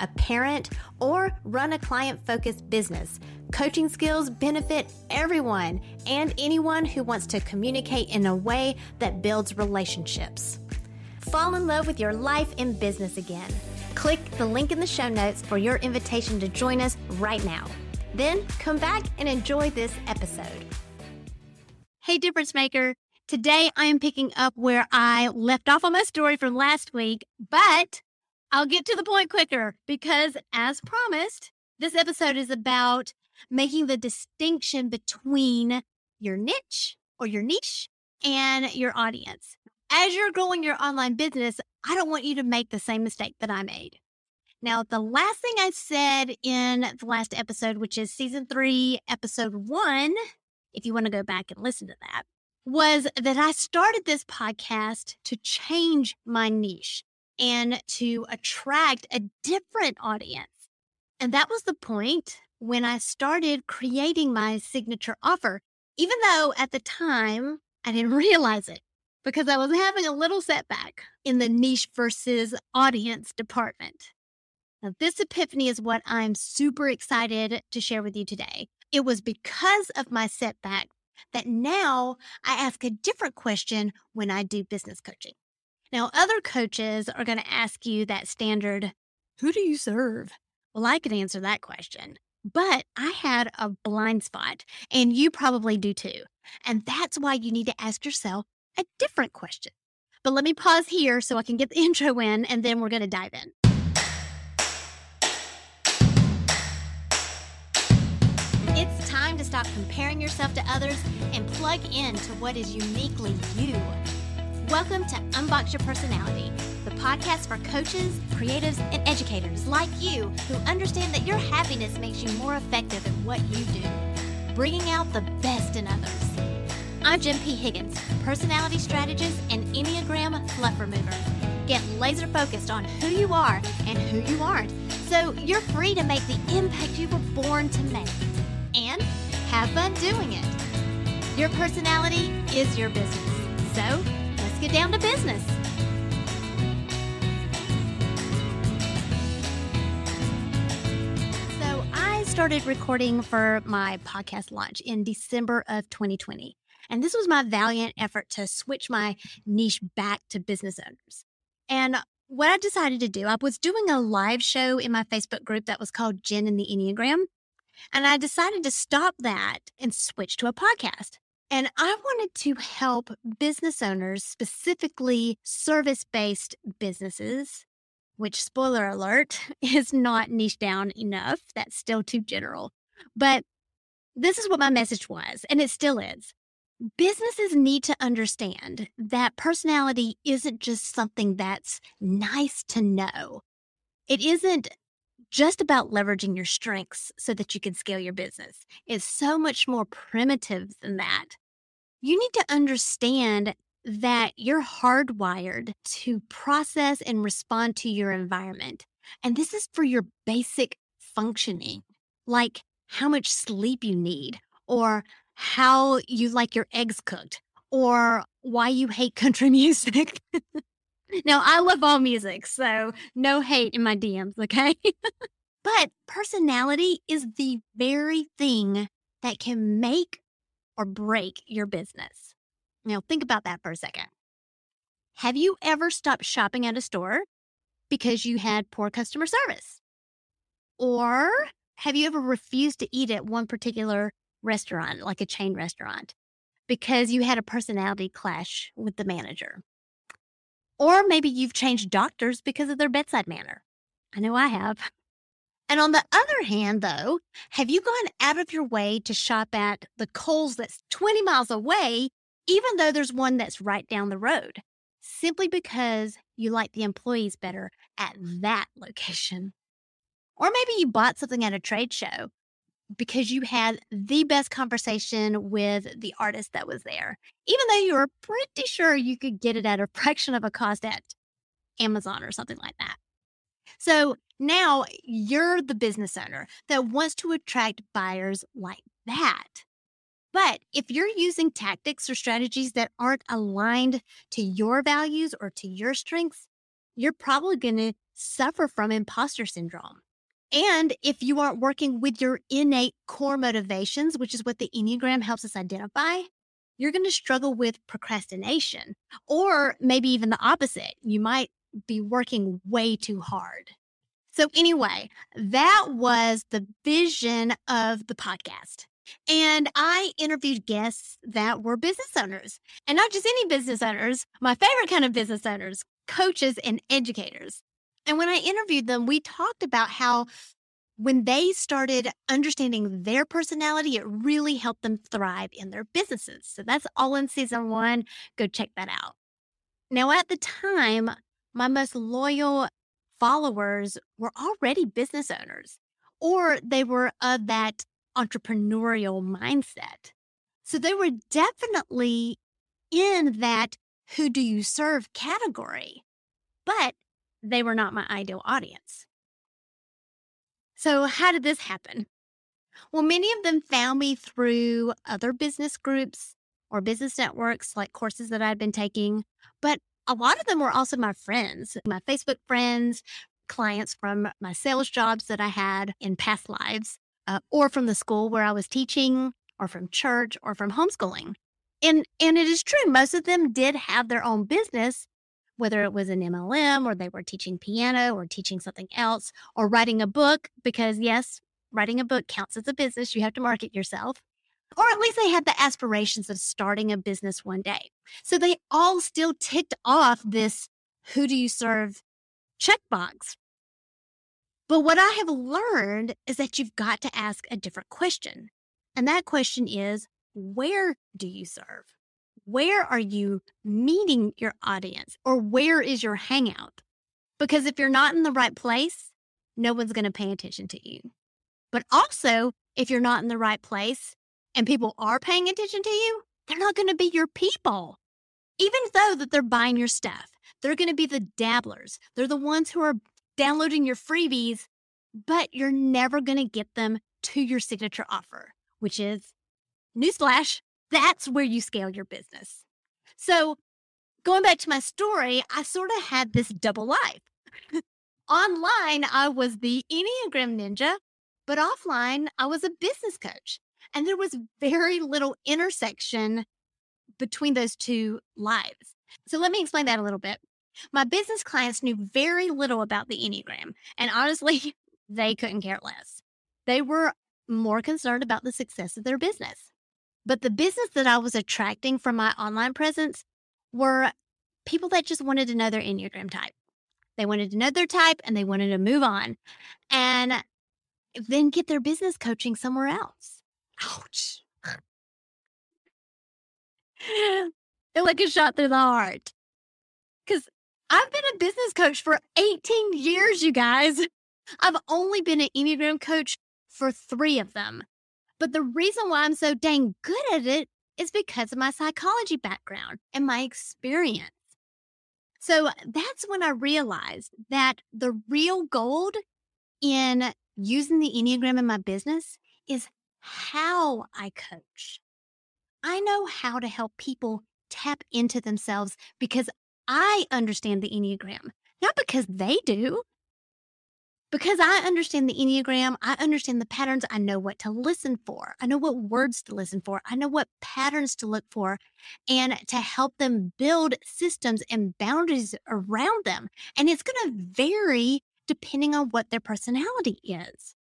a parent, or run a client focused business, coaching skills benefit everyone and anyone who wants to communicate in a way that builds relationships. Fall in love with your life and business again. Click the link in the show notes for your invitation to join us right now. Then come back and enjoy this episode. Hey, difference maker. Today, I am picking up where I left off on my story from last week, but I'll get to the point quicker because, as promised, this episode is about making the distinction between your niche or your niche and your audience. As you're growing your online business, I don't want you to make the same mistake that I made. Now, the last thing I said in the last episode, which is season three, episode one, if you want to go back and listen to that, was that I started this podcast to change my niche and to attract a different audience. And that was the point when I started creating my signature offer, even though at the time I didn't realize it because I was having a little setback in the niche versus audience department. Now, this epiphany is what I'm super excited to share with you today. It was because of my setback that now I ask a different question when I do business coaching. Now, other coaches are going to ask you that standard, who do you serve? Well, I could answer that question, but I had a blind spot, and you probably do too. And that's why you need to ask yourself a different question. But let me pause here so I can get the intro in, and then we're going to dive in. It's time to stop comparing yourself to others and plug in to what is uniquely you. Welcome to Unbox Your Personality, the podcast for coaches, creatives, and educators like you who understand that your happiness makes you more effective at what you do, bringing out the best in others. I'm Jen P. Higgins, personality strategist and Enneagram fluff remover. Get laser focused on who you are and who you aren't, so you're free to make the impact you were born to make and have fun doing it. Your personality is your business. So get down to business. So I started recording for my podcast launch in December of 2020. And this was my valiant effort to switch my niche back to business owners. And what I decided to do, I was doing a live show in my Facebook group that was called Jen and the Enneagram. And I decided to stop that and switch to a podcast. And I wanted to help business owners, specifically service based businesses, which, spoiler alert, is not niche down enough. That's still too general. But this is what my message was, and it still is. Businesses need to understand that personality isn't just something that's nice to know. It isn't just about leveraging your strengths so that you can scale your business. It's so much more primitive than that. You need to understand that you're hardwired to process and respond to your environment. And this is for your basic functioning, like how much sleep you need or how you like your eggs cooked or why you hate country music. Now, I love all music, so no hate in my DMs, okay? but personality is the very thing that can make or break your business. Now, think about that for a second. Have you ever stopped shopping at a store because you had poor customer service? Or have you ever refused to eat at one particular restaurant, like a chain restaurant, because you had a personality clash with the manager? Or maybe you've changed doctors because of their bedside manner. I know I have. And on the other hand, though, have you gone out of your way to shop at the Kohl's that's 20 miles away, even though there's one that's right down the road, simply because you like the employees better at that location? Or maybe you bought something at a trade show because you had the best conversation with the artist that was there, even though you were pretty sure you could get it at a fraction of a cost at Amazon or something like that. So now you're the business owner that wants to attract buyers like that. But if you're using tactics or strategies that aren't aligned to your values or to your strengths, you're probably going to suffer from imposter syndrome. And if you aren't working with your innate core motivations, which is what the Enneagram helps us identify, you're going to struggle with procrastination, or maybe even the opposite. You might be working way too hard. So, anyway, that was the vision of the podcast. And I interviewed guests that were business owners and not just any business owners, my favorite kind of business owners, coaches and educators. And when I interviewed them, we talked about how when they started understanding their personality, it really helped them thrive in their businesses. So that's all in season one. Go check that out. Now, at the time, my most loyal followers were already business owners or they were of that entrepreneurial mindset. So they were definitely in that who do you serve category, but they were not my ideal audience. So, how did this happen? Well, many of them found me through other business groups or business networks, like courses that I'd been taking, but a lot of them were also my friends, my Facebook friends, clients from my sales jobs that I had in past lives, uh, or from the school where I was teaching, or from church, or from homeschooling. And, and it is true, most of them did have their own business, whether it was an MLM or they were teaching piano or teaching something else or writing a book, because yes, writing a book counts as a business. You have to market yourself or at least they had the aspirations of starting a business one day. So they all still ticked off this who do you serve checkbox. But what I have learned is that you've got to ask a different question. And that question is where do you serve? Where are you meeting your audience or where is your hangout? Because if you're not in the right place, no one's going to pay attention to you. But also, if you're not in the right place, and people are paying attention to you, they're not going to be your people. Even though that they're buying your stuff, they're going to be the dabblers. They're the ones who are downloading your freebies, but you're never going to get them to your signature offer, which is newsflash, that's where you scale your business. So, going back to my story, I sort of had this double life. Online, I was the Enneagram Ninja, but offline, I was a business coach. And there was very little intersection between those two lives. So let me explain that a little bit. My business clients knew very little about the Enneagram, and honestly, they couldn't care less. They were more concerned about the success of their business. But the business that I was attracting from my online presence were people that just wanted to know their Enneagram type. They wanted to know their type and they wanted to move on and then get their business coaching somewhere else. Ouch. It like a shot through the heart. Because I've been a business coach for 18 years, you guys. I've only been an Enneagram coach for three of them. But the reason why I'm so dang good at it is because of my psychology background and my experience. So uh, that's when I realized that the real gold in using the Enneagram in my business is how I coach. I know how to help people tap into themselves because I understand the Enneagram, not because they do. Because I understand the Enneagram, I understand the patterns. I know what to listen for. I know what words to listen for. I know what patterns to look for and to help them build systems and boundaries around them. And it's going to vary depending on what their personality is.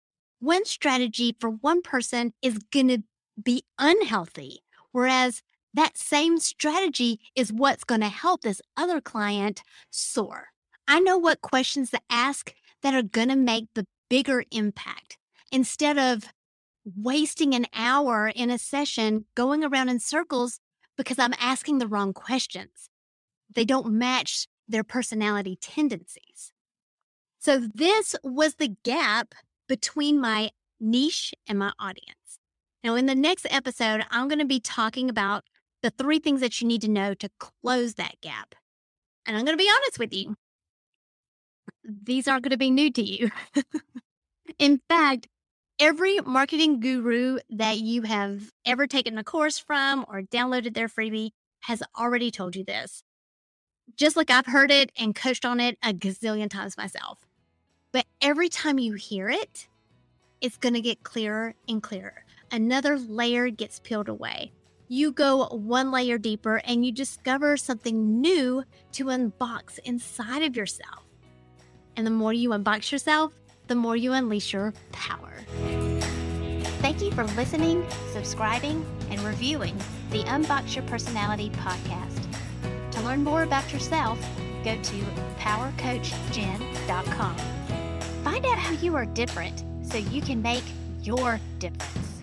One strategy for one person is going to be unhealthy, whereas that same strategy is what's going to help this other client soar. I know what questions to ask that are going to make the bigger impact instead of wasting an hour in a session going around in circles because I'm asking the wrong questions. They don't match their personality tendencies. So, this was the gap between my niche and my audience. Now, in the next episode, I'm going to be talking about the three things that you need to know to close that gap. And I'm going to be honest with you, these aren't going to be new to you. In fact, every marketing guru that you have ever taken a course from or downloaded their freebie has already told you this. Just like I've heard it and coached on it a gazillion times myself. But every time you hear it, it's going to get clearer and clearer. Another layer gets peeled away. You go one layer deeper and you discover something new to unbox inside of yourself. And the more you unbox yourself, the more you unleash your power. Thank you for listening, subscribing, and reviewing the Unbox Your Personality podcast. To learn more about yourself, go to powercoachjen.com. Find out how you are different so you can make your difference.